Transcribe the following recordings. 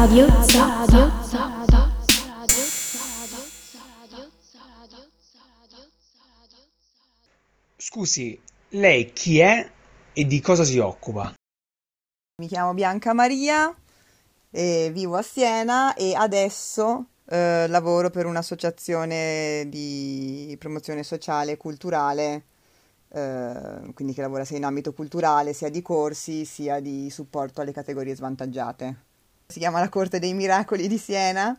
Radio Zazza. Scusi, lei chi è e di cosa si occupa? Mi chiamo Bianca Maria, e vivo a Siena e adesso eh, lavoro per un'associazione di promozione sociale e culturale, eh, quindi che lavora sia in ambito culturale, sia di corsi, sia di supporto alle categorie svantaggiate. Si chiama La Corte dei Miracoli di Siena.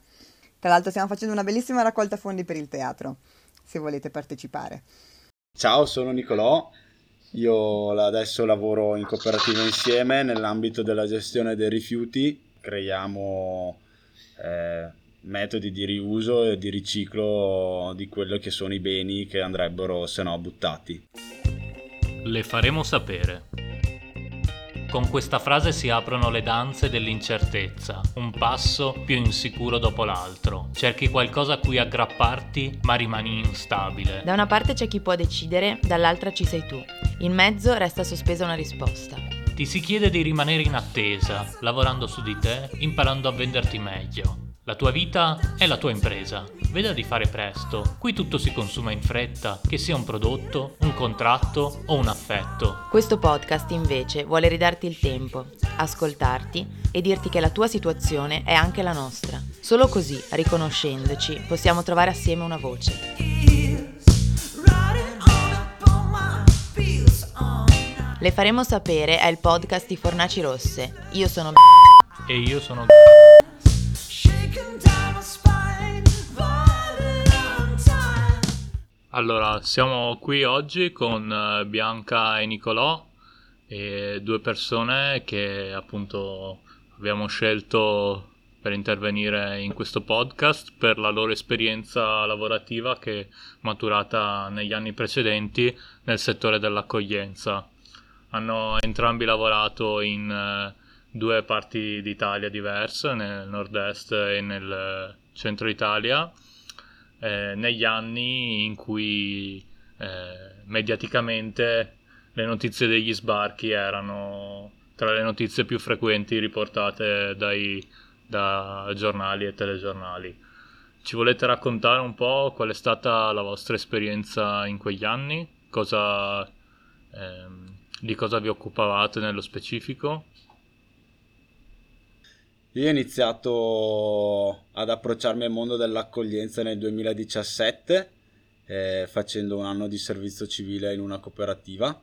Tra l'altro stiamo facendo una bellissima raccolta fondi per il teatro, se volete partecipare. Ciao, sono Nicolò. Io adesso lavoro in cooperativa insieme nell'ambito della gestione dei rifiuti. Creiamo eh, metodi di riuso e di riciclo di quelli che sono i beni che andrebbero se no buttati. Le faremo sapere. Con questa frase si aprono le danze dell'incertezza, un passo più insicuro dopo l'altro. Cerchi qualcosa a cui aggrapparti, ma rimani instabile. Da una parte c'è chi può decidere, dall'altra ci sei tu. In mezzo resta sospesa una risposta. Ti si chiede di rimanere in attesa, lavorando su di te, imparando a venderti meglio. La tua vita è la tua impresa. Veda di fare presto. Qui tutto si consuma in fretta, che sia un prodotto, un contratto o un affetto. Questo podcast invece vuole ridarti il tempo, ascoltarti e dirti che la tua situazione è anche la nostra. Solo così, riconoscendoci, possiamo trovare assieme una voce. Le faremo sapere è il podcast di Fornaci Rosse. Io sono E io sono Allora, siamo qui oggi con eh, Bianca e Nicolò, e due persone che appunto abbiamo scelto per intervenire in questo podcast per la loro esperienza lavorativa che è maturata negli anni precedenti nel settore dell'accoglienza. Hanno entrambi lavorato in eh, due parti d'Italia diverse, nel nord-est e nel eh, centro Italia eh, negli anni in cui eh, mediaticamente le notizie degli sbarchi erano tra le notizie più frequenti riportate dai da giornali e telegiornali. Ci volete raccontare un po' qual è stata la vostra esperienza in quegli anni? Cosa, ehm, di cosa vi occupavate nello specifico? Io ho iniziato ad approcciarmi al mondo dell'accoglienza nel 2017 eh, facendo un anno di servizio civile in una cooperativa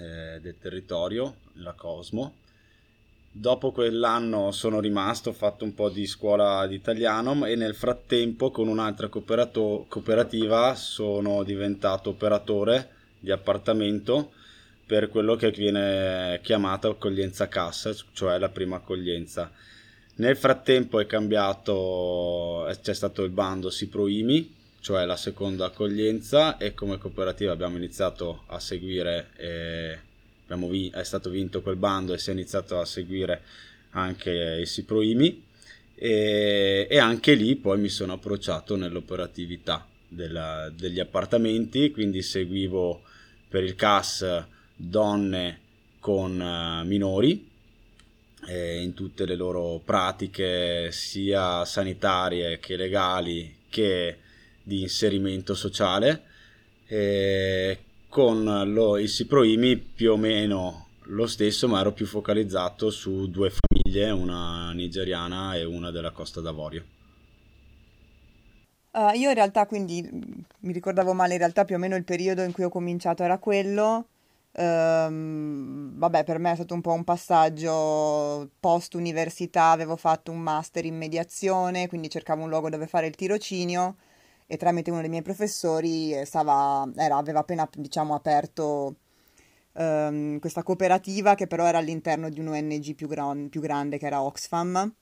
eh, del territorio, la Cosmo. Dopo quell'anno sono rimasto, ho fatto un po' di scuola di italiano e nel frattempo con un'altra cooperativa sono diventato operatore di appartamento per quello che viene chiamata accoglienza cassa, cioè la prima accoglienza nel frattempo è cambiato, c'è stato il bando Siproimi, cioè la seconda accoglienza e come cooperativa abbiamo iniziato a seguire, eh, vi- è stato vinto quel bando e si è iniziato a seguire anche il Siproimi. E, e anche lì poi mi sono approcciato nell'operatività della, degli appartamenti, quindi seguivo per il CAS donne con uh, minori eh, in tutte le loro pratiche sia sanitarie che legali che di inserimento sociale. Eh, con lo, il Siproimi più o meno lo stesso ma ero più focalizzato su due famiglie una nigeriana e una della Costa d'Avorio. Uh, io in realtà quindi mi ricordavo male in realtà più o meno il periodo in cui ho cominciato era quello Ehm, vabbè, per me è stato un po' un passaggio post università, avevo fatto un master in mediazione, quindi cercavo un luogo dove fare il tirocinio e tramite uno dei miei professori eh, stava, era, aveva appena diciamo, aperto ehm, questa cooperativa che però era all'interno di un ONG più, gran, più grande che era Oxfam,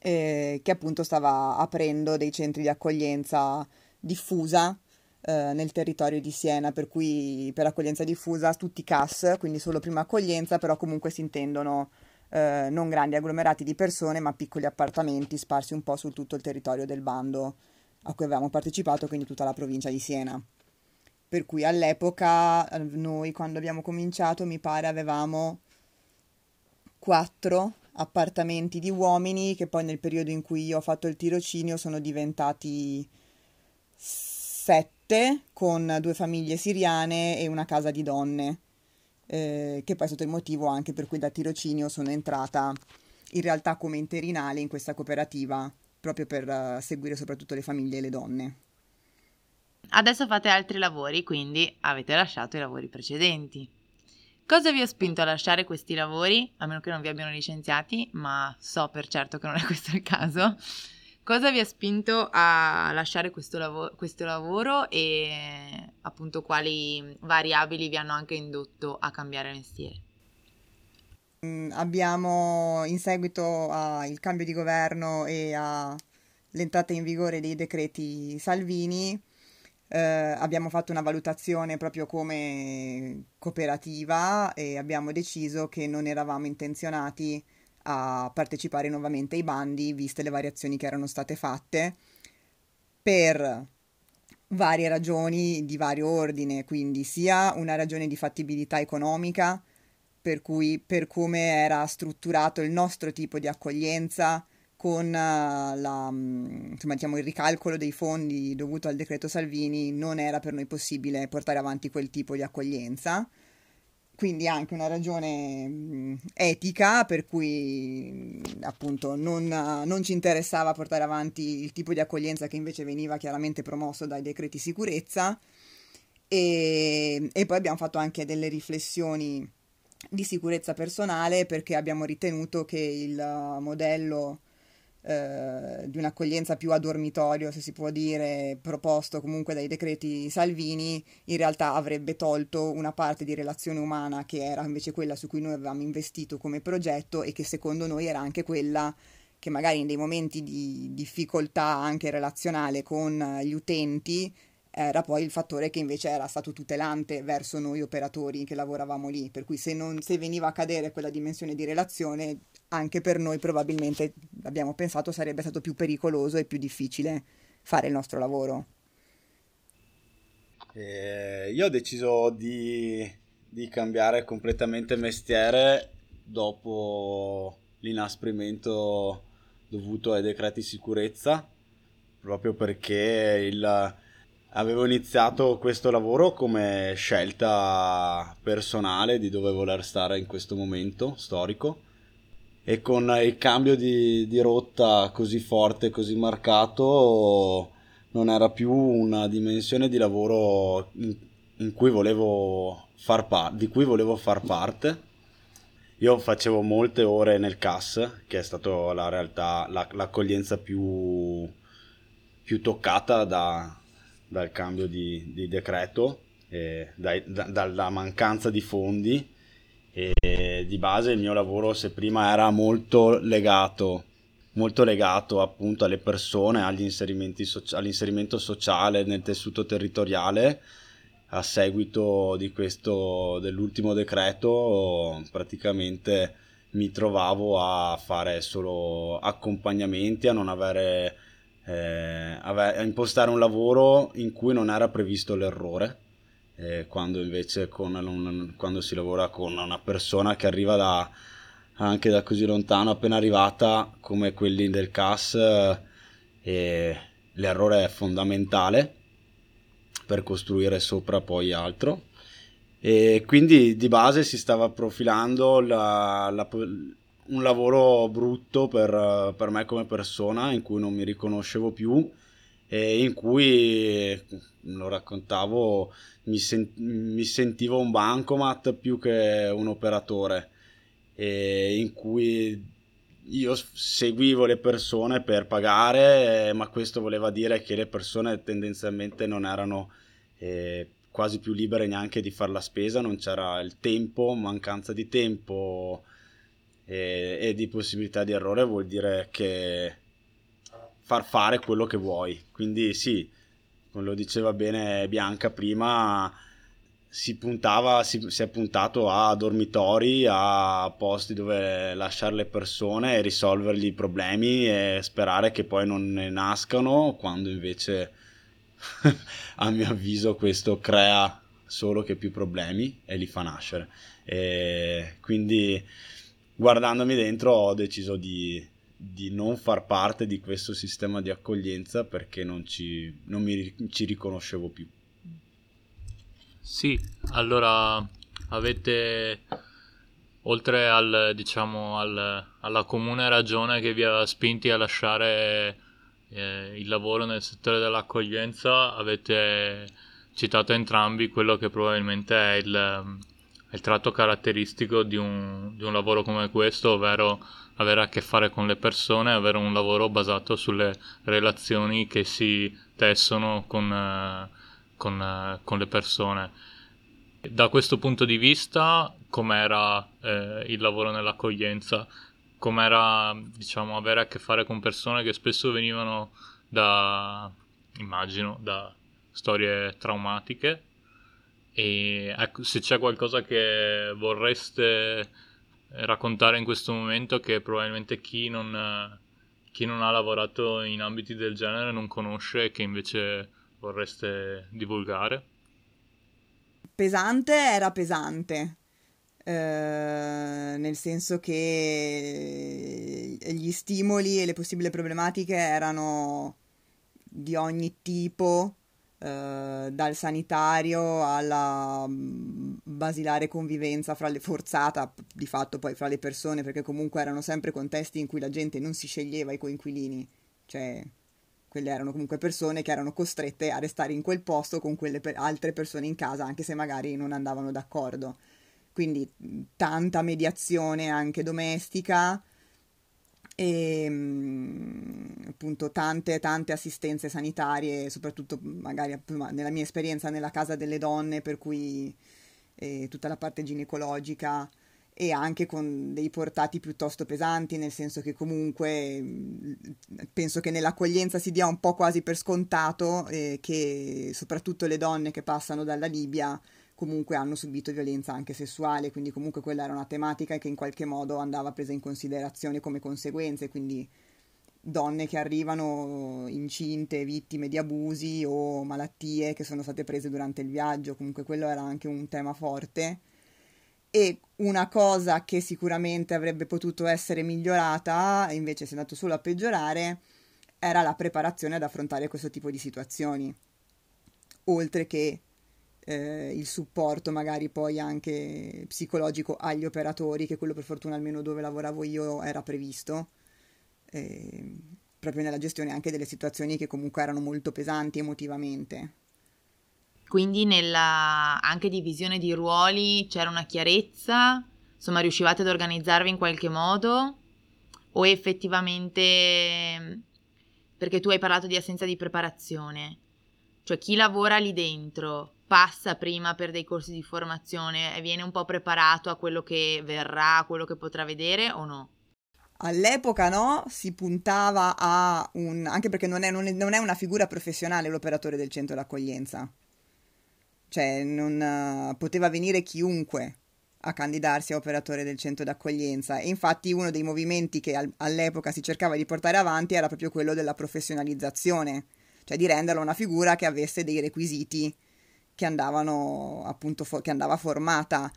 eh, che appunto stava aprendo dei centri di accoglienza diffusa eh, nel territorio di Siena, per cui per accoglienza diffusa tutti CAS, quindi solo prima accoglienza, però comunque si intendono eh, non grandi agglomerati di persone, ma piccoli appartamenti sparsi un po' su tutto il territorio del bando a cui avevamo partecipato, quindi tutta la provincia di Siena. Per cui all'epoca eh, noi quando abbiamo cominciato mi pare avevamo quattro appartamenti di uomini che poi nel periodo in cui io ho fatto il tirocinio sono diventati sette con due famiglie siriane e una casa di donne, eh, che poi è stato il motivo anche per cui da tirocinio sono entrata in realtà come interinale in questa cooperativa, proprio per uh, seguire soprattutto le famiglie e le donne. Adesso fate altri lavori, quindi avete lasciato i lavori precedenti. Cosa vi ha spinto a lasciare questi lavori, a meno che non vi abbiano licenziati, ma so per certo che non è questo il caso? Cosa vi ha spinto a lasciare questo, lav- questo lavoro e appunto quali variabili vi hanno anche indotto a cambiare mestiere? Mm, abbiamo in seguito al cambio di governo e all'entrata in vigore dei decreti Salvini eh, abbiamo fatto una valutazione proprio come cooperativa e abbiamo deciso che non eravamo intenzionati a partecipare nuovamente ai bandi, viste le variazioni che erano state fatte, per varie ragioni di vario ordine, quindi sia una ragione di fattibilità economica, per cui per come era strutturato il nostro tipo di accoglienza, con uh, la, mm, insomma, diciamo, il ricalcolo dei fondi dovuto al decreto Salvini non era per noi possibile portare avanti quel tipo di accoglienza. Quindi anche una ragione etica per cui appunto non, non, ci interessava portare avanti il tipo di accoglienza che invece veniva chiaramente promosso dai decreti sicurezza. E, e poi abbiamo fatto anche delle riflessioni di sicurezza personale perché abbiamo ritenuto che il modello eh, di un'accoglienza più a dormitorio, se si può dire, proposto comunque dai decreti Salvini, in realtà avrebbe tolto una parte di relazione umana che era invece quella su cui noi avevamo investito come progetto e che secondo noi era anche quella che magari in dei momenti di difficoltà anche relazionale con gli utenti era poi il fattore che invece era stato tutelante verso noi operatori che lavoravamo lì, per cui se, non, se veniva a cadere quella dimensione di relazione, anche per noi probabilmente abbiamo pensato sarebbe stato più pericoloso e più difficile fare il nostro lavoro. Eh, io ho deciso di, di cambiare completamente mestiere dopo l'inasprimento dovuto ai decreti sicurezza, proprio perché il Avevo iniziato questo lavoro come scelta personale di dove voler stare in questo momento storico e con il cambio di, di rotta così forte, così marcato, non era più una dimensione di lavoro in, in cui par- di cui volevo far parte. Io facevo molte ore nel CAS, che è stata la realtà, la, l'accoglienza più, più toccata da, dal cambio di, di decreto, eh, dai, da, dalla mancanza di fondi e di base il mio lavoro se prima era molto legato molto legato appunto alle persone, agli inserimenti socia- all'inserimento sociale nel tessuto territoriale. A seguito di questo, dell'ultimo decreto, praticamente mi trovavo a fare solo accompagnamenti, a non avere eh, a impostare un lavoro in cui non era previsto l'errore, eh, quando invece con un, quando si lavora con una persona che arriva da, anche da così lontano, appena arrivata come quelli del CAS, eh, l'errore è fondamentale per costruire sopra poi altro. E quindi di base si stava profilando la, la un lavoro brutto per, per, me come persona in cui non mi riconoscevo più e in cui, lo raccontavo, mi, sen- mi sentivo un bancomat più che un operatore e in cui io seguivo le persone per pagare, ma questo voleva dire che le persone tendenzialmente non erano eh, quasi più libere neanche di fare la spesa, non c'era il tempo, mancanza di tempo, e, e di possibilità di errore vuol dire che far fare quello che vuoi. Quindi sì, come lo diceva bene Bianca prima, si puntava, si, si, è puntato a dormitori, a posti dove lasciare le persone e risolvergli i problemi e sperare che poi non ne nascano, quando invece a mio avviso questo crea solo che più problemi e li fa nascere. E quindi guardandomi dentro ho deciso di, di non far parte di questo sistema di accoglienza perché non ci, non mi, ci riconoscevo più. Sì, allora avete, oltre al, diciamo, al, alla comune ragione che vi ha spinti a lasciare eh, il lavoro nel settore dell'accoglienza, avete citato entrambi quello che probabilmente è il, il tratto caratteristico di un, di un, lavoro come questo, ovvero avere a che fare con le persone, avere un lavoro basato sulle relazioni che si tessono con, eh, con, eh, con le persone. Da questo punto di vista, com'era eh, il lavoro nell'accoglienza? Com'era, diciamo, avere a che fare con persone che spesso venivano da, immagino, da storie traumatiche e ecco, se c'è qualcosa che vorreste raccontare in questo momento che probabilmente chi non, chi non ha lavorato in ambiti del genere non conosce e che invece vorreste divulgare? Pesante era pesante. Uh, nel senso che gli stimoli e le possibili problematiche erano di ogni tipo eh, dal sanitario alla mm, basilare convivenza fra le, forzata di fatto poi fra le persone, perché comunque erano sempre contesti in cui la gente non si sceglieva i coinquilini, cioè quelle erano comunque persone che erano costrette a restare in quel posto con quelle per altre persone in casa, anche se magari non andavano d'accordo. Quindi mm, tanta mediazione anche domestica e mm, appunto tante tante assistenze sanitarie soprattutto magari nella mia esperienza nella casa delle donne per cui eh, tutta la parte ginecologica e anche con dei portati piuttosto pesanti nel senso che comunque mm, penso che nell'accoglienza si dia un po' quasi per scontato eh, che soprattutto le donne che passano dalla Libia comunque hanno subito violenza anche sessuale, quindi comunque quella era una tematica che in qualche modo andava presa in considerazione come conseguenze, quindi donne che arrivano incinte, vittime di abusi o malattie che sono state prese durante il viaggio, comunque quello era anche un tema forte. E una cosa che sicuramente avrebbe potuto essere migliorata, invece si è andato solo a peggiorare, era la preparazione ad affrontare questo tipo di situazioni, oltre che eh, il supporto magari poi anche psicologico agli operatori, che quello per fortuna almeno dove lavoravo io era previsto, eh, proprio nella gestione anche delle situazioni che comunque erano molto pesanti emotivamente. Quindi nella anche divisione di ruoli c'era una chiarezza, insomma riuscivate ad organizzarvi in qualche modo? O effettivamente perché tu hai parlato di assenza di preparazione, cioè chi lavora lì dentro passa prima per dei corsi di formazione e viene un po' preparato a quello che verrà, a quello che potrà vedere o no? All'epoca no, si puntava a un... anche perché non è, non è, non è una figura professionale l'operatore del centro d'accoglienza. Cioè, non uh, poteva venire chiunque a candidarsi a operatore del centro d'accoglienza e infatti uno dei movimenti che al, all'epoca si cercava di portare avanti era proprio quello della professionalizzazione, cioè di renderlo una figura che avesse dei requisiti che andavano appunto fo- che andava formata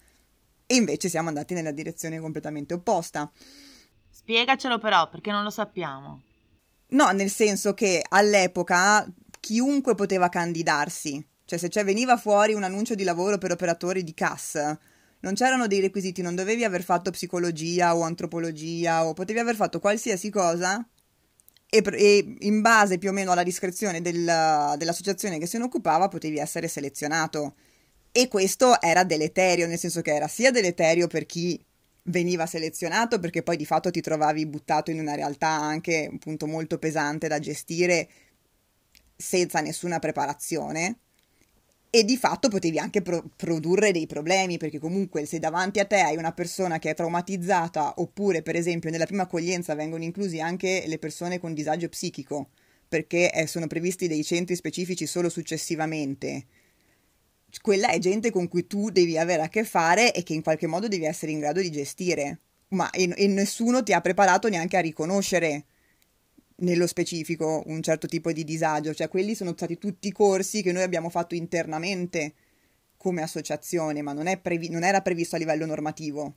e invece siamo andati nella direzione completamente opposta. Spiegacelo però perché non lo sappiamo. No, nel senso che all'epoca chiunque poteva candidarsi, cioè se cioè veniva fuori un annuncio di lavoro per operatori di CAS, non c'erano dei requisiti, non dovevi aver fatto psicologia o antropologia o potevi aver fatto qualsiasi cosa e, e, in base più o meno alla discrezione del, dell'associazione che se ne occupava potevi essere selezionato. E questo era deleterio, nel senso che era sia deleterio per chi veniva selezionato, perché poi di fatto ti trovavi buttato in una realtà anche appunto molto pesante da gestire senza nessuna preparazione, e di fatto potevi anche pro- produrre dei problemi perché comunque se davanti a te hai una persona che è traumatizzata oppure per esempio nella prima accoglienza vengono inclusi anche le persone con disagio psichico perché eh, sono previsti dei centri specifici solo successivamente quella è gente con cui tu devi avere a che fare e che in qualche modo devi essere in grado di gestire ma e, e nessuno ti ha preparato neanche a riconoscere nello specifico un certo tipo di disagio, cioè quelli sono stati tutti corsi che noi abbiamo fatto internamente come associazione, ma non, previ- non era previsto a livello normativo.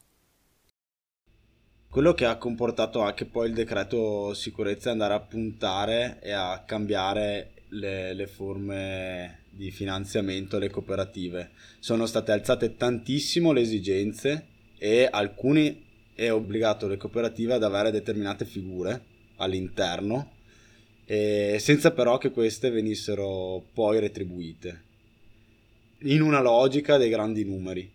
quello che ha comportato anche poi il decreto sicurezza è andare a puntare e a cambiare le, le forme di finanziamento alle cooperative. Sono state alzate tantissimo le esigenze e alcuni è obbligato le cooperative ad avere determinate figure all'interno senza però che queste venissero poi retribuite. In una logica dei grandi numeri.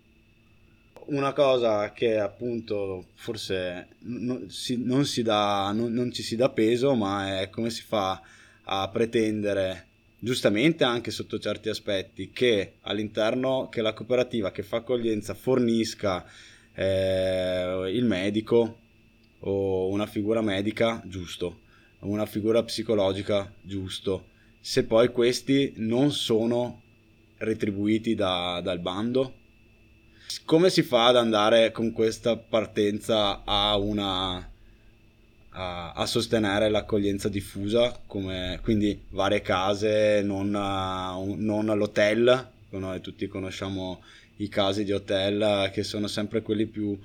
Una cosa che appunto forse non, si, non, si dà, non, non ci si dà peso ma è come si fa a pretendere giustamente anche sotto certi aspetti che all'interno che la cooperativa che fa accoglienza fornisca eh, il medico o una figura medica giusto. Una figura psicologica giusto. Se poi questi non sono retribuiti da, dal bando come si fa ad andare con questa partenza a una a, a, sostenere l'accoglienza diffusa, come, quindi varie case, non, uh, non l'hotel, noi tutti conosciamo i casi di hotel che sono sempre quelli più,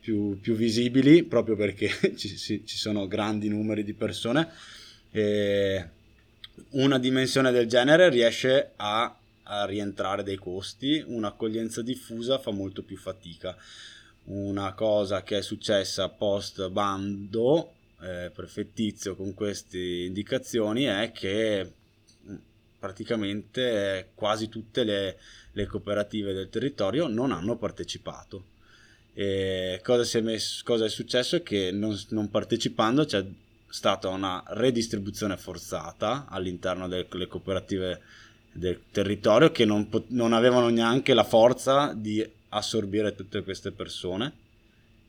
più, più visibili proprio perché ci, ci, sono grandi numeri di persone e una dimensione del genere riesce a, a rientrare dei costi, un'accoglienza diffusa fa molto più fatica. Una cosa che è successa post bando eh, prefettizio con queste indicazioni è che mm, praticamente quasi tutte le, le cooperative del territorio non hanno partecipato. E cosa, è messo, cosa è successo? È che non, non partecipando c'è stata una redistribuzione forzata all'interno delle cooperative del territorio che non, non, avevano neanche la forza di assorbire tutte queste persone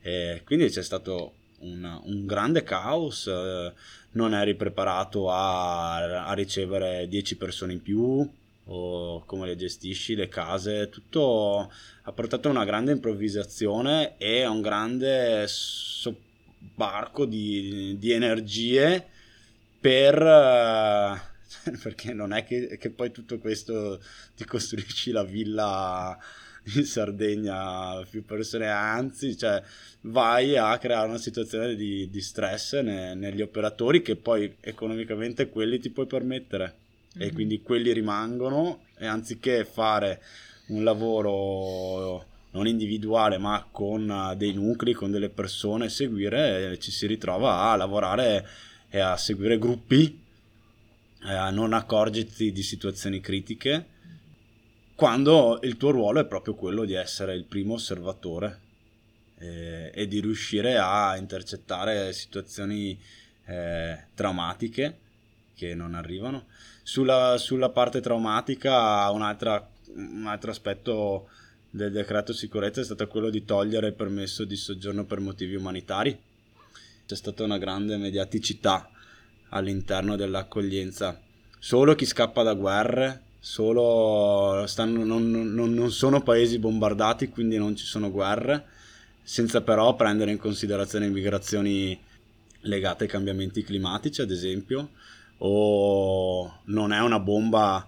e quindi c'è stato un, un grande caos, eh, non eri preparato a, a, ricevere 10 persone in più o come le gestisci, le case, tutto ha portato a una grande improvvisazione e a un grande sobbarco di, di energie per... Eh, perché non è che, che poi tutto questo ti costruisci la villa in Sardegna più persone, anzi, cioè vai a creare una situazione di, di stress ne, negli operatori che poi economicamente quelli ti puoi permettere mm-hmm. e quindi quelli rimangono e anziché fare un lavoro non individuale ma con dei nuclei, con delle persone, seguire, ci si ritrova a lavorare e a seguire gruppi, a non accorgersi di situazioni critiche quando il tuo ruolo è proprio quello di essere il primo osservatore eh, e di riuscire a intercettare situazioni eh, traumatiche che non arrivano. Sulla, sulla parte traumatica, un altro aspetto del decreto sicurezza è stato quello di togliere il permesso di soggiorno per motivi umanitari. C'è stata una grande mediaticità all'interno dell'accoglienza. Solo chi scappa da guerre solo stanno, non, non, non sono paesi bombardati, quindi non ci sono guerre, senza però prendere in considerazione migrazioni legate ai cambiamenti climatici, ad esempio, o non è una bomba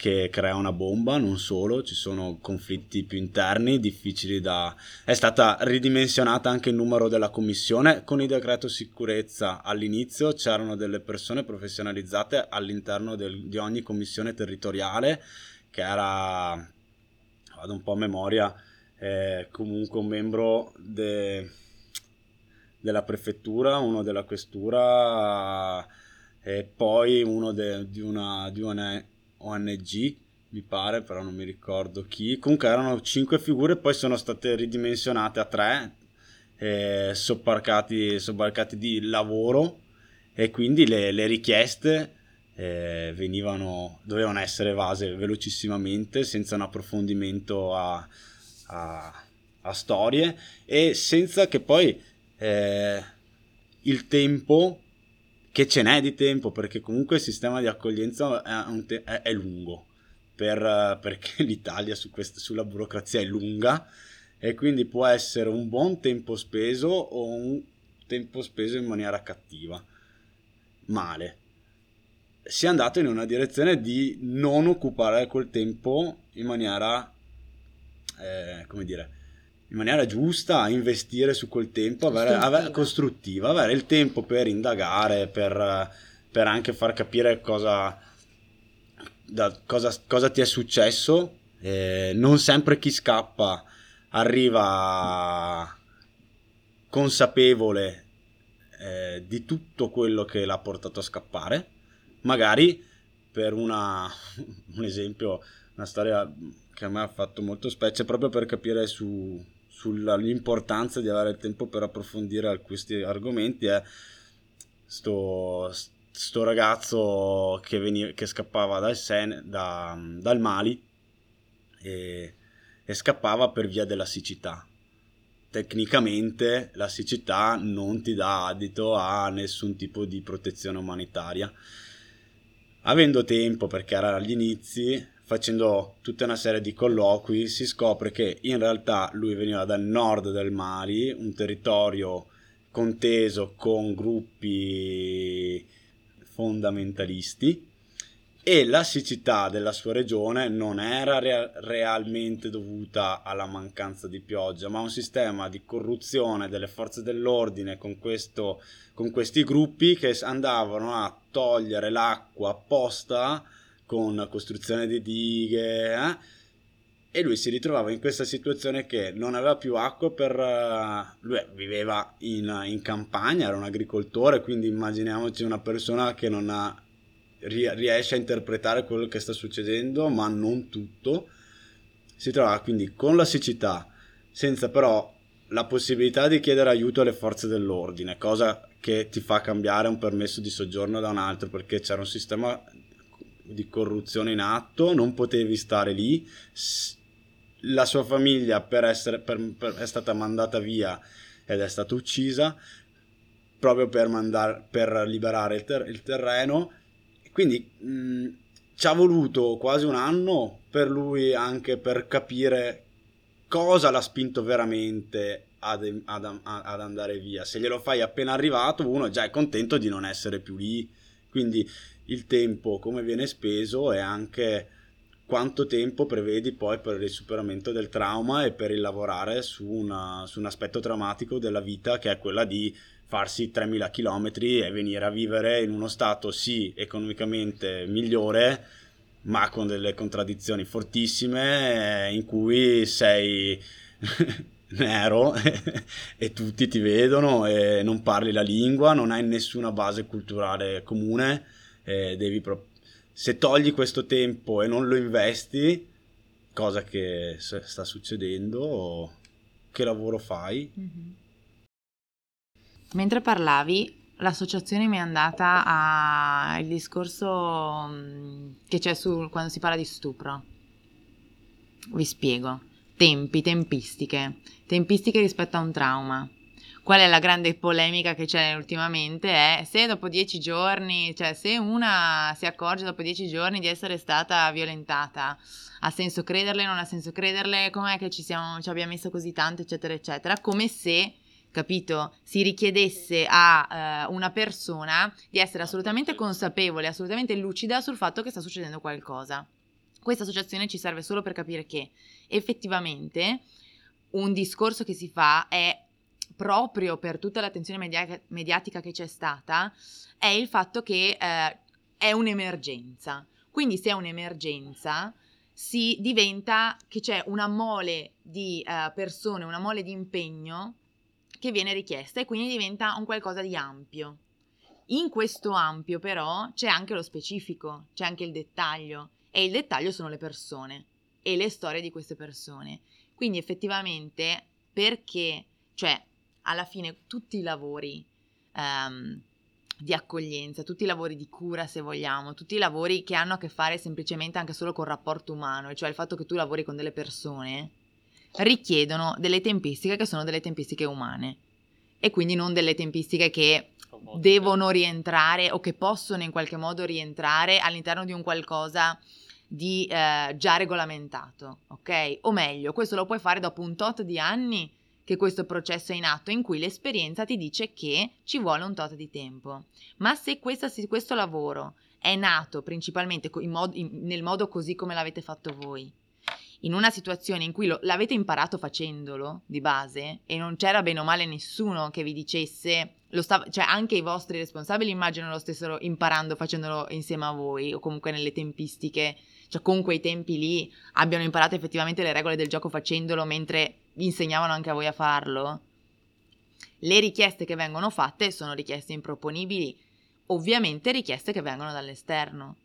che crea una bomba, non solo, ci sono conflitti più interni, difficili da... È stata ridimensionata anche il numero della commissione, con il decreto sicurezza all'inizio c'erano delle persone professionalizzate all'interno del, di ogni commissione territoriale, che era, vado un po' a memoria, eh, comunque un membro de, della prefettura, uno della questura e poi uno de, di, una, di una ONG, mi pare, però non mi ricordo chi. Comunque erano cinque figure, poi sono state ridimensionate a tre, eh, sobbarcati, sobbarcati di lavoro e quindi le, le richieste eh, venivano, dovevano essere evase velocissimamente, senza un approfondimento a, a, a storie e senza che poi eh, il tempo che ce n'è di tempo perché comunque il sistema di accoglienza è, te- è, lungo per, perché l'Italia su quest- sulla burocrazia è lunga e quindi può essere un buon tempo speso o un tempo speso in maniera cattiva. Male. Si è andato in una direzione di non occupare quel tempo in maniera eh, come dire in maniera giusta, investire su quel tempo, avere, avere- costruttiva, avere il tempo per indagare, per, per anche far capire cosa, da- cosa, cosa ti è successo. Eh, non sempre chi scappa arriva consapevole eh, di tutto quello che l'ha portato a scappare. Magari per una, un esempio, una storia che a me ha fatto molto specie proprio per capire su, sull'importanza di avere il tempo per approfondire questi argomenti è sto, sto ragazzo che, veniva, che scappava dal, Sen, da- dal Mali e, e scappava per via della siccità. Tecnicamente la siccità non ti dà adito a nessun tipo di protezione umanitaria. Avendo tempo, perché era agli inizi, facendo tutta una serie di colloqui, si scopre che in realtà lui veniva dal nord del Mali, un territorio conteso con gruppi fondamentalisti e la siccità della sua regione non era rea- realmente dovuta alla mancanza di pioggia, ma a un sistema di corruzione delle forze dell'ordine con, questo, con questi gruppi che andavano a togliere l'acqua apposta con costruzione di dighe eh? e lui si ritrovava in questa situazione che non aveva più acqua per... eh, lui viveva in, in campagna, era un agricoltore, quindi immaginiamoci una persona che non ha ri- riesce a interpretare quello che sta succedendo, ma non tutto. Si trova quindi con la siccità, senza però la possibilità di chiedere aiuto alle forze dell'ordine, cosa che ti fa cambiare un permesso di soggiorno da un altro, perché c'era un sistema di corruzione in atto, non potevi stare lì. La sua famiglia per essere, per- per- è stata mandata via ed è stata uccisa proprio per, mandar- per liberare il, ter- il terreno quindi mh, ci ha voluto quasi un anno per lui anche per capire cosa l'ha spinto veramente ad, ad- ad andare via. Se glielo fai appena arrivato, uno già è contento di non essere più lì. Quindi il tempo, come viene speso, e anche quanto tempo prevedi poi per il superamento del trauma e per il lavorare su, una- su un aspetto traumatico della vita che è quella di farsi 3000 km e venire a vivere in uno stato sì economicamente migliore ma con delle contraddizioni fortissime eh, in cui sei nero e tutti ti vedono e non parli la lingua, non hai nessuna base culturale comune, e devi pro- se togli questo tempo e non lo investi, cosa che sta succedendo, che lavoro fai? Mhm. Mentre parlavi, l'associazione mi è andata al discorso mm, che c'è su quando si parla di stupro. Vi spiego. Tempi, tempistiche. Tempistiche rispetto a un trauma. Qual è la grande polemica che c'è ultimamente? È se dopo dieci giorni, cioè se una si accorge dopo dieci giorni di essere stata violentata, ha senso crederle, non ha senso crederle, com'è che ci, siamo, ci abbiamo messo così tanto, eccetera, eccetera, come se capito? Si richiedesse a eh, una persona di essere assolutamente consapevole, assolutamente lucida sul fatto che sta succedendo qualcosa. Questa associazione ci serve solo per capire che effettivamente un discorso che si fa è proprio per tutta l'attenzione media- mediatica che c'è stata, è il fatto che eh, è un'emergenza. Quindi se è un'emergenza si diventa che c'è una mole di eh, persone, una mole di impegno che viene richiesta e quindi diventa un qualcosa di ampio. In questo ampio però c'è anche lo specifico, c'è anche il dettaglio e il dettaglio sono le persone e le storie di queste persone. Quindi effettivamente perché, cioè alla fine tutti i lavori ehm, di accoglienza, tutti i lavori di cura se vogliamo, tutti i lavori che hanno a che fare semplicemente anche solo col rapporto umano, cioè il fatto che tu lavori con delle persone, richiedono delle tempistiche che sono delle tempistiche umane e quindi non delle tempistiche che devono rientrare o che possono in qualche modo rientrare all'interno di un qualcosa di eh, già regolamentato, ok? O meglio, questo lo puoi fare dopo un tot di anni che questo processo è in atto, in cui l'esperienza ti dice che ci vuole un tot di tempo. Ma se questa, se questo lavoro è nato principalmente in mod- in- nel modo così come l'avete fatto voi, in una situazione in cui lo, l'avete imparato facendolo di base e non c'era bene o male nessuno che vi dicesse, stav- cioè anche i vostri responsabili immagino lo stessero imparando facendolo insieme a voi o comunque nelle tempistiche, cioè con quei tempi lì abbiano imparato effettivamente le regole del gioco facendolo mentre insegnavano anche a voi a farlo. Le richieste che vengono fatte sono richieste improponibili, ovviamente richieste che vengono dall'esterno.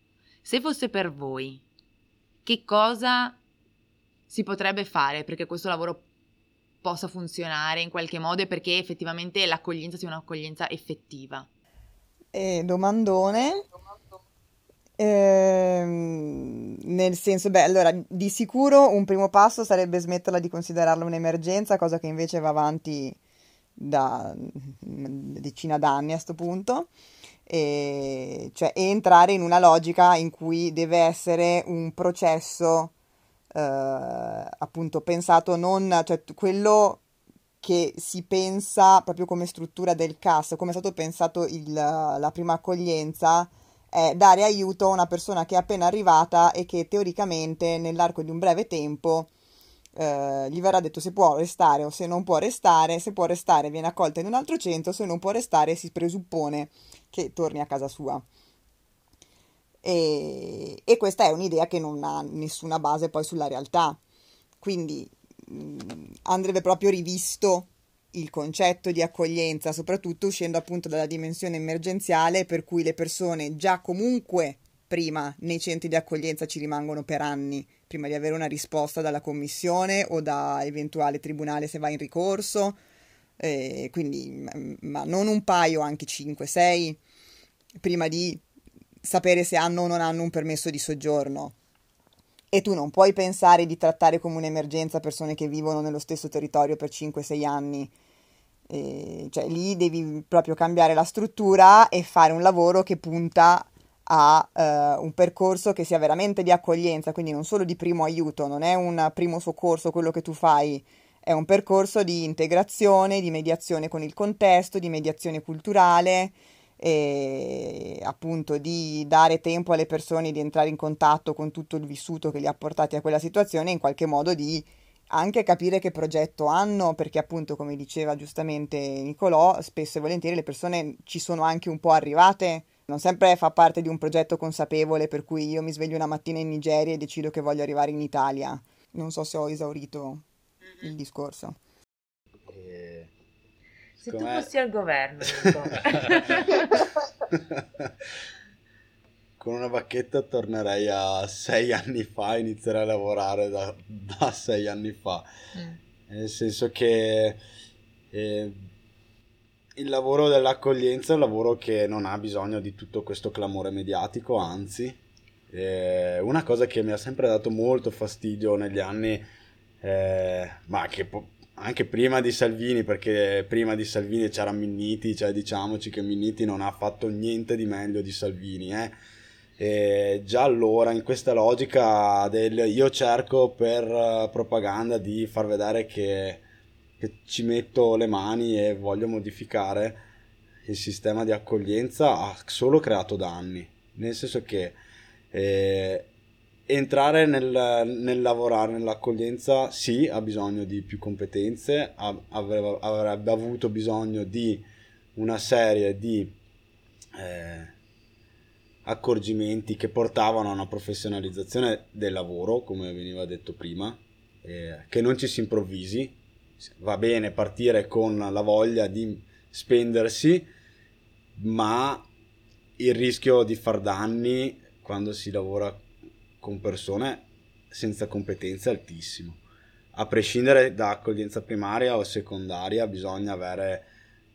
Se fosse per voi, che cosa si potrebbe fare perché questo lavoro possa funzionare in qualche modo e perché effettivamente l'accoglienza sia un'accoglienza effettiva? E domandone. Ehm, nel senso, beh, allora di sicuro un primo passo sarebbe smetterla di considerarla un'emergenza, cosa che invece va avanti da una decina d'anni a questo punto, e, cioè entrare in una logica in cui deve essere un processo eh, appunto pensato non, cioè quello che si pensa proprio come struttura del CAS, come è stato pensato il, la prima accoglienza, è dare aiuto a una persona che è appena arrivata e che teoricamente nell'arco di un breve tempo eh, gli verrà detto se può restare o se non può restare, se può restare viene accolta in un altro centro, se non può restare si presuppone che torni a casa sua. E, e questa è un'idea che non ha nessuna base poi sulla realtà. Quindi mh, mm, andrebbe proprio rivisto il concetto di accoglienza, soprattutto uscendo appunto dalla dimensione emergenziale per cui le persone già comunque prima nei centri di accoglienza ci rimangono per anni prima di avere una risposta dalla commissione o da eventuale tribunale se va in ricorso, eh, quindi ma non un paio, anche 5, 6 prima di sapere se hanno o non hanno un permesso di soggiorno. E tu non puoi pensare di trattare come un'emergenza persone che vivono nello stesso territorio per 5-6 anni. E, cioè lì devi proprio cambiare la struttura e fare un lavoro che punta a uh, un percorso che sia veramente di accoglienza, quindi non solo di primo aiuto, non è un primo soccorso quello che tu fai, è un percorso di integrazione, di mediazione con il contesto, di mediazione culturale e appunto di dare tempo alle persone di entrare in contatto con tutto il vissuto che li ha portati a quella situazione e in qualche modo di anche capire che progetto hanno, perché appunto come diceva giustamente Nicolò, spesso e volentieri le persone ci sono anche un po' arrivate, non sempre fa parte di un progetto consapevole per cui io mi sveglio una mattina in Nigeria e decido che voglio arrivare in Italia. Non so se ho esaurito il discorso. Se tu fossi al governo, con una bacchetta tornerei a sei anni fa, inizierei a lavorare da, da sei anni fa. Mm. Nel senso che eh, il lavoro dell'accoglienza è un lavoro che non ha bisogno di tutto questo clamore mediatico, anzi, eh, una cosa che mi ha sempre dato molto fastidio negli anni, eh, ma che po- anche prima di Salvini, perché prima di Salvini c'era Minniti, cioè diciamoci che Minniti non ha fatto niente di meglio di Salvini, eh. E già allora in questa logica del io cerco per uh, propaganda di far vedere che, che, ci metto le mani e voglio modificare il sistema di accoglienza ha solo creato danni. Nel senso che eh, entrare nel, nel, lavorare nell'accoglienza sì ha bisogno di più competenze avrebbe, avrebbe avuto bisogno di una serie di eh, accorgimenti che portavano a una professionalizzazione del lavoro come veniva detto prima eh, che non ci si improvvisi va bene partire con la voglia di spendersi ma il rischio di far danni quando si lavora con persone senza competenze è altissimo. A prescindere da accoglienza primaria o secondaria, bisogna avere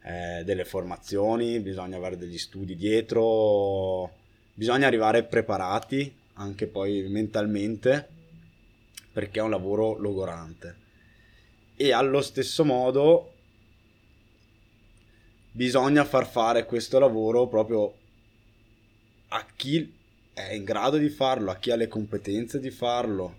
eh, delle formazioni, bisogna avere degli studi dietro, bisogna arrivare preparati anche poi mentalmente perché è un lavoro logorante. E allo stesso modo bisogna far fare questo lavoro proprio a chi è in grado di farlo, a chi ha le competenze di farlo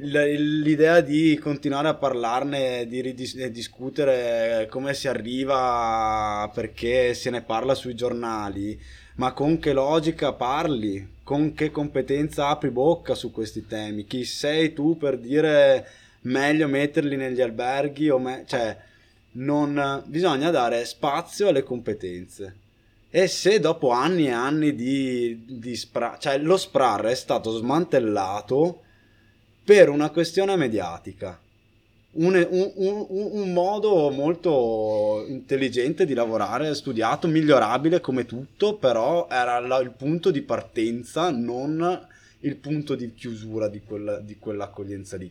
l'idea di continuare a parlarne, di discutere come si arriva, perché se ne parla sui giornali, ma con che logica parli, con che competenza apri bocca su questi temi, chi sei tu per dire meglio metterli negli alberghi o me- cioè non bisogna dare spazio alle competenze. E se dopo anni e anni di, di spra- cioè lo SPRAR è stato smantellato per una questione mediatica. Un, un, un, un, modo molto intelligente di lavorare, studiato, migliorabile come tutto, però era la, il punto di partenza, non il punto di chiusura di, quella, di quell'accoglienza lì.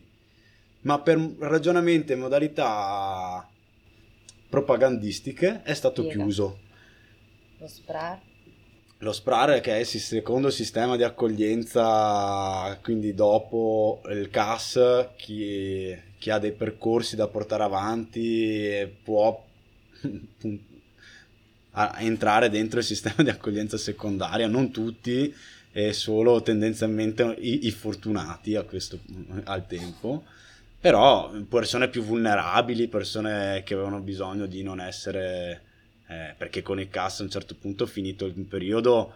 Ma per ragionamenti e modalità propagandistiche è stato Spiega. chiuso. Lo SPRAR? Lo SPRAR che è il secondo sistema di accoglienza, quindi dopo il CAS, chi, chi ha dei percorsi da portare avanti può entrare dentro il sistema di accoglienza secondaria, non tutti, e solo tendenzialmente i, i fortunati a questo, al tempo. Però persone più vulnerabili, persone che avevano bisogno di non essere eh, perché con il cast a un certo punto finito il periodo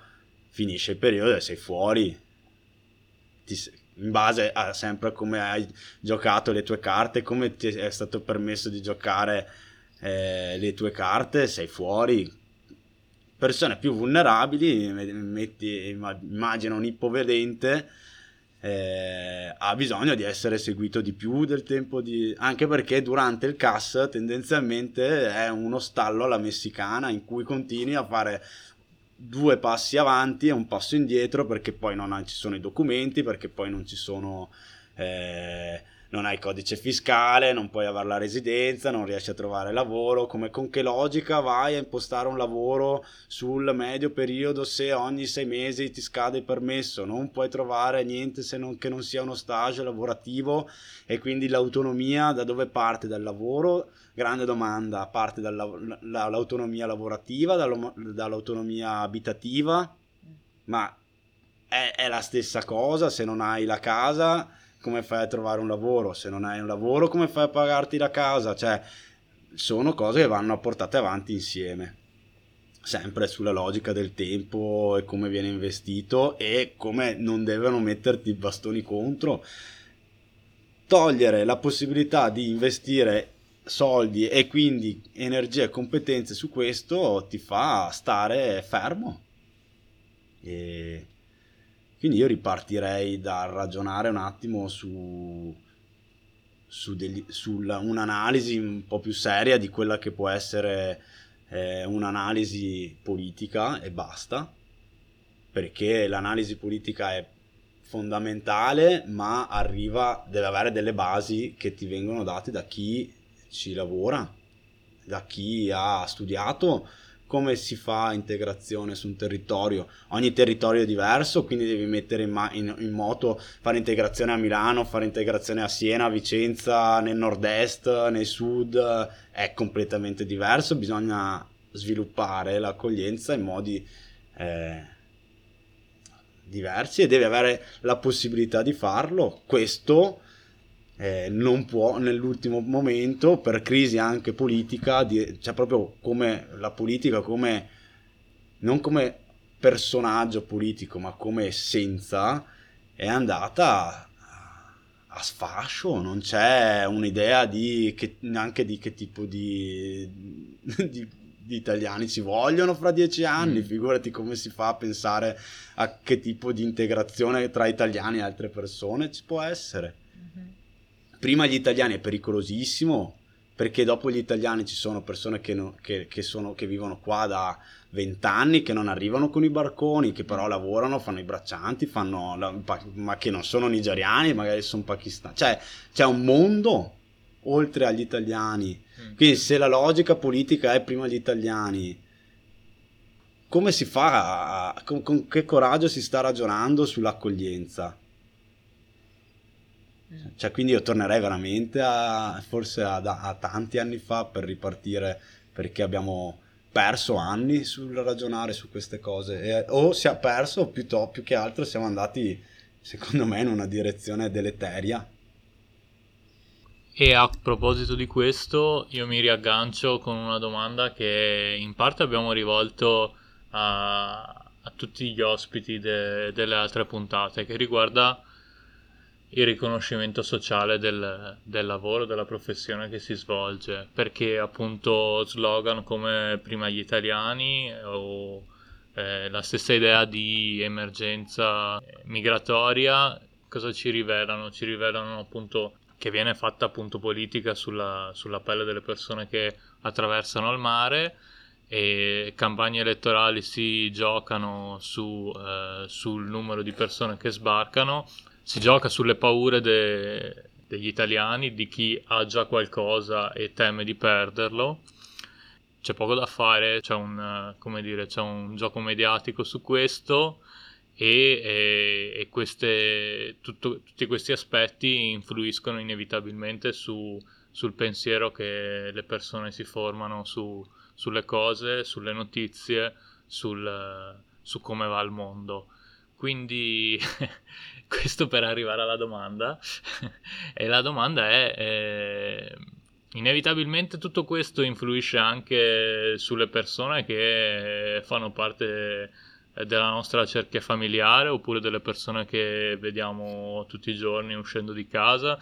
finisce il periodo e sei fuori. Ti, in base a sempre come hai giocato le tue carte come ti è stato permesso di giocare eh, le tue carte sei fuori. Persone più vulnerabili metti, immagina un ipovedente eh, ha bisogno di essere seguito di più del tempo di... anche perché durante il CAS tendenzialmente è uno stallo alla messicana in cui continui a fare due passi avanti e un passo indietro perché poi non ci sono i documenti, perché poi non ci sono... Eh, non hai codice fiscale, non puoi avere la residenza, non riesci a trovare lavoro, come con che logica vai a impostare un lavoro sul medio periodo se ogni sei mesi ti scade il permesso, non puoi trovare niente se non che non sia uno stage lavorativo e quindi l'autonomia da dove parte? Dal lavoro? Grande domanda, parte dall'autonomia lavorativa, dall'autonomia abitativa, ma è, è la stessa cosa se non hai la casa come fai a trovare un lavoro? Se non hai un lavoro, come fai a pagarti la casa? Cioè, sono cose che vanno portate avanti insieme. Sempre sulla logica del tempo e come viene investito e come non devono metterti bastoni contro. Togliere la possibilità di investire soldi e quindi energie e competenze su questo ti fa stare fermo. E quindi io ripartirei da ragionare un attimo su, su, degli, su un'analisi un po' più seria di quella che può essere eh, un'analisi politica e basta, perché l'analisi politica è fondamentale, ma arriva, deve avere delle basi che ti vengono date da chi ci lavora, da chi ha studiato come si fa integrazione su un territorio. Ogni territorio è diverso, quindi devi mettere in, ma- in, in, moto, fare integrazione a Milano, fare integrazione a Siena, a Vicenza, nel nord-est, nel sud, è completamente diverso, bisogna sviluppare l'accoglienza in modi eh, diversi e devi avere la possibilità di farlo. Questo eh, non può nell'ultimo momento per crisi anche politica, di, cioè proprio come la politica come non come personaggio politico, ma come essenza è andata a, sfascio, non c'è un'idea di che, neanche di che tipo di, di, di italiani ci vogliono fra dieci anni, mm. figurati come si fa a pensare a che tipo di integrazione tra italiani e altre persone ci può essere prima gli italiani è pericolosissimo perché dopo gli italiani ci sono persone che, no, che, che, sono, che vivono qua da vent'anni, che non arrivano con i barconi, che però lavorano, fanno i braccianti, fanno la, ma che non sono nigeriani, magari sono pakistani. Cioè c'è un mondo oltre agli italiani. Mm. Quindi se la logica politica è prima gli italiani, come si fa? Con, con che coraggio si sta ragionando sull'accoglienza? Cioè, quindi io tornerei veramente a forse a, a, tanti anni fa per ripartire perché abbiamo perso anni sul ragionare su queste cose. E, o si è perso piuttosto più che altro siamo andati secondo me in una direzione deleteria. E a proposito di questo, io mi riaggancio con una domanda che in parte abbiamo rivolto a, a tutti gli ospiti de, delle altre puntate, che riguarda il riconoscimento sociale del, del, lavoro, della professione che si svolge, perché appunto slogan come prima gli italiani o eh, la stessa idea di emergenza migratoria, cosa ci rivelano? Ci rivelano appunto che viene fatta appunto politica sulla, sulla pelle delle persone che attraversano il mare e campagne elettorali si giocano su, eh, sul numero di persone che sbarcano, si gioca sulle paure de- degli italiani, di chi ha già qualcosa e teme di perderlo. C'è poco da fare, c'è un, dire, c'è un gioco mediatico su questo e, e, queste, tutto, tutti questi aspetti influiscono inevitabilmente su, sul pensiero che le persone si formano su, sulle cose, sulle notizie, sul, su come va il mondo. Quindi questo per arrivare alla domanda. e la domanda è, eh, inevitabilmente tutto questo influisce anche sulle persone che fanno parte della nostra cerchia familiare oppure delle persone che vediamo tutti i giorni uscendo di casa.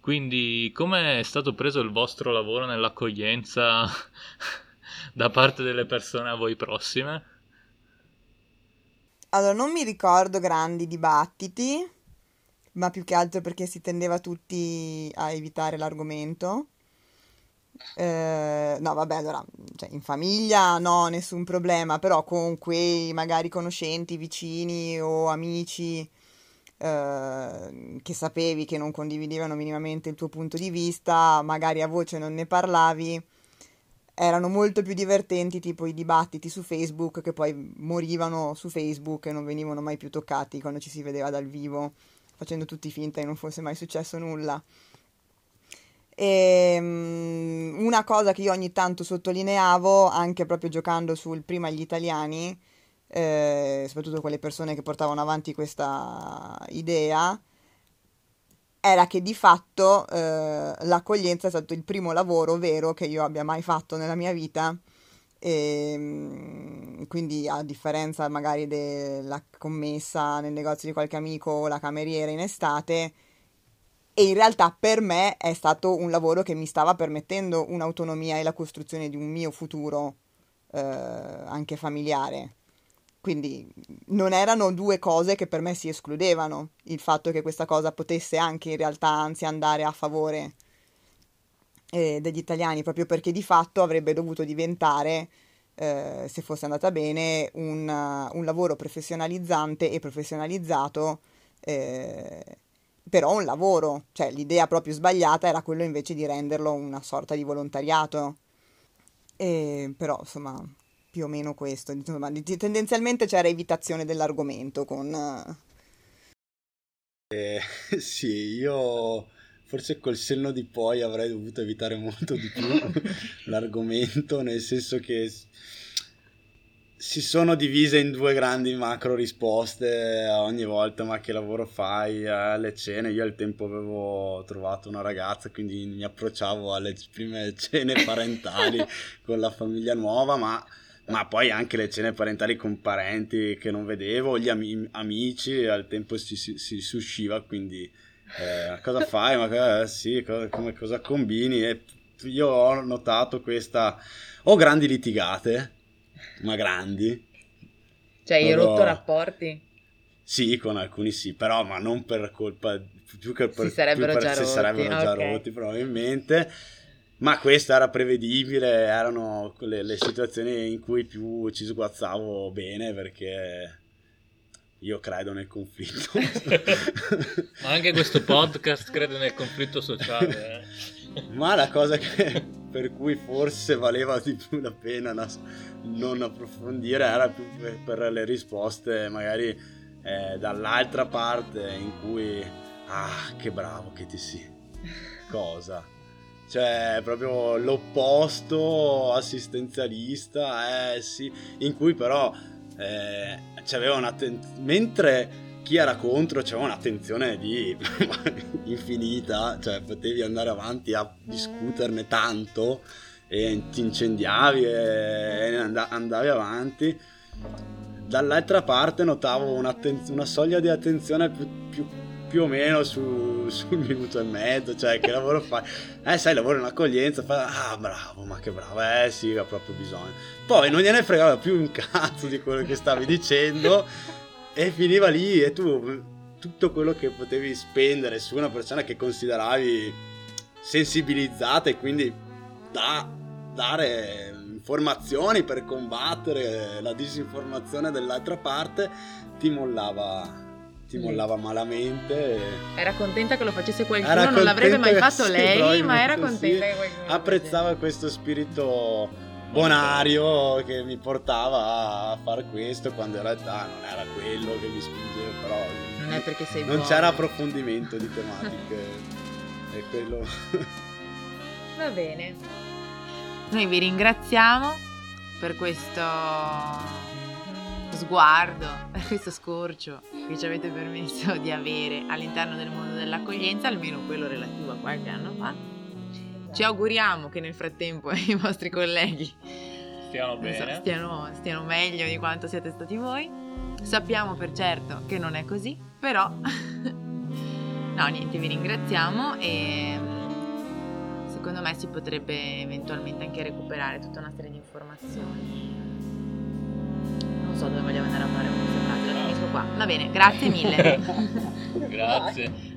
Quindi come è stato preso il vostro lavoro nell'accoglienza da parte delle persone a voi prossime? Allora, non mi ricordo grandi dibattiti, ma più che altro perché si tendeva tutti a evitare l'argomento. Eh, no, vabbè, allora, cioè, in famiglia no, nessun problema, però con quei magari conoscenti, vicini o amici eh, che sapevi che non condividevano minimamente il tuo punto di vista, magari a voce non ne parlavi, erano molto più divertenti tipo i dibattiti su Facebook che poi morivano su Facebook e non venivano mai più toccati quando ci si vedeva dal vivo, facendo tutti finta che non fosse mai successo nulla. E, um, una cosa che io ogni tanto sottolineavo, anche proprio giocando sul prima gli italiani, eh, soprattutto quelle persone che portavano avanti questa idea, era che di fatto eh, l'accoglienza è stato il primo lavoro vero che io abbia mai fatto nella mia vita. E, ehm, quindi a differenza magari della commessa nel negozio di qualche amico o la cameriera in estate, e in realtà per me è stato un lavoro che mi stava permettendo un'autonomia e la costruzione di un mio futuro eh, anche familiare. Quindi non erano due cose che per me si escludevano, il fatto che questa cosa potesse anche in realtà anzi andare a favore eh, degli italiani, proprio perché di fatto avrebbe dovuto diventare, eh, se fosse andata bene, un, un lavoro professionalizzante e professionalizzato eh, però un lavoro, cioè l'idea proprio sbagliata era quello invece di renderlo una sorta di volontariato. E, però insomma, più o meno questo, insomma, tendenzialmente c'era evitazione dell'argomento con... Eh, sì, io forse col senno di poi avrei dovuto evitare molto di più l'argomento, nel senso che si sono divise in due grandi macro risposte ogni volta, ma che lavoro fai alle cene? Io al tempo avevo trovato una ragazza, quindi mi approcciavo alle prime cene parentali con la famiglia nuova, ma, ma, poi anche le cene parentali con parenti che non vedevo, gli ami- amici, al tempo si, si, si, si usciva, quindi eh, cosa fai? Ma eh, sì, cosa, come, cosa combini? E io ho notato questa... Ho grandi litigate ma grandi. Cioè, hai rotto rapporti? Sì, con alcuni sì, però ma non per colpa, più che per, si sarebbero, per, già, si rotti. sarebbero già okay. rotti probabilmente. Ma questo era prevedibile, erano le, le situazioni in cui più ci sguazzavo bene perché io credo nel conflitto. Ma anche questo podcast crede nel conflitto sociale. Eh? Ma la cosa che, per cui forse valeva di più la pena non approfondire era più per le risposte magari eh, dall'altra parte in cui ah che bravo che ti si cosa cioè proprio l'opposto assistenzialista eh sì in cui però eh, c'aveva una ten- mentre chi era contro c'era un'attenzione di infinita, cioè potevi andare avanti a discuterne tanto e ti incendiavi e andavi avanti. Dall'altra parte notavo una soglia di attenzione più, più, più o meno su, sul minuto e mezzo, cioè che lavoro fai? Eh sai, lavoro in accoglienza, fai, ah bravo, ma che bravo, eh sì, ha proprio bisogno. Poi non gliene fregava più un cazzo di quello che stavi dicendo e finiva lì e tu tutto quello che potevi spendere su una persona che consideravi sensibilizzata e quindi da dare informazioni per combattere la disinformazione dell'altra parte ti mollava ti mollava malamente era contenta che lo facesse qualcuno non l'avrebbe mai fatto lei ma era contenta sì, che qualcuno apprezzava questo spirito bonario che mi portava a fare questo quando in realtà non era quello che mi spingeva però non è perché sei non buono. c'era approfondimento di tematiche è quello. Va bene. Noi vi ringraziamo per questo sguardo questo scorcio che ci avete permesso di avere all'interno del mondo dell'accoglienza almeno quello relativo a qualche anno fa ci auguriamo che nel frattempo i vostri colleghi stiano bene, so, stiano, stiano meglio di quanto siete stati voi. Sappiamo per certo che non è così, però no, niente, vi ringraziamo e secondo me si potrebbe eventualmente anche recuperare tutta una serie di informazioni. So dove vogliamo andare a fare questa frase, la finisco qua. Va bene, grazie mille. grazie.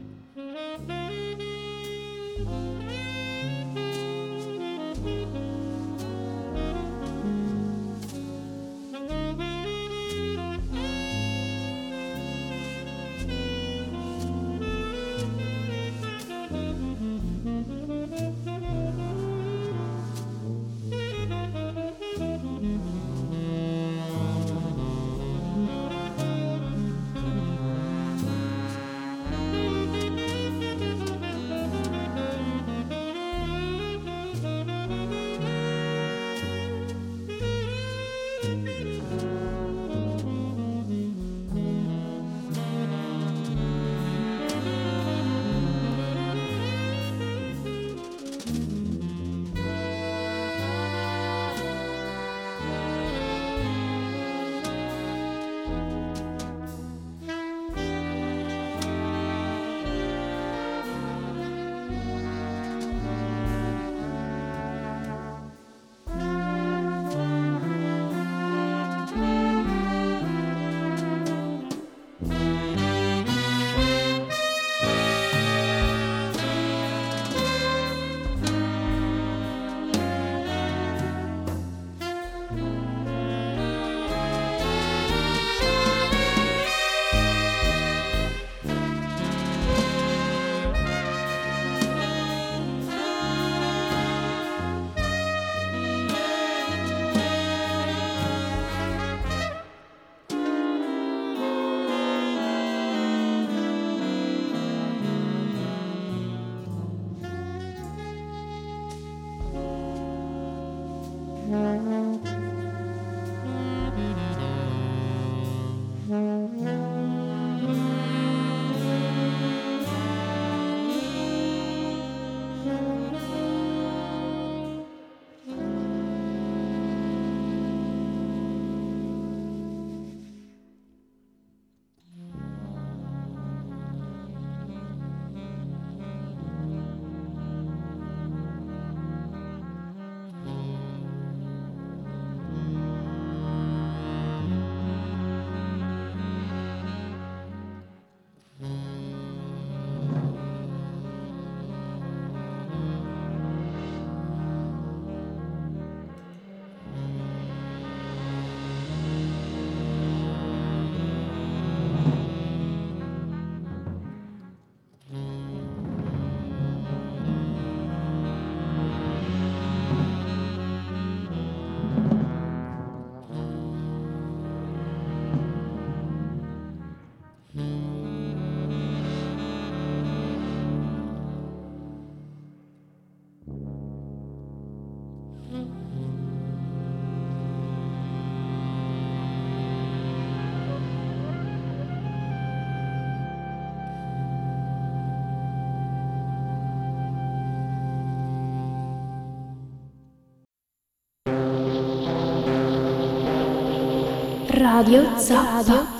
Radio Zappa.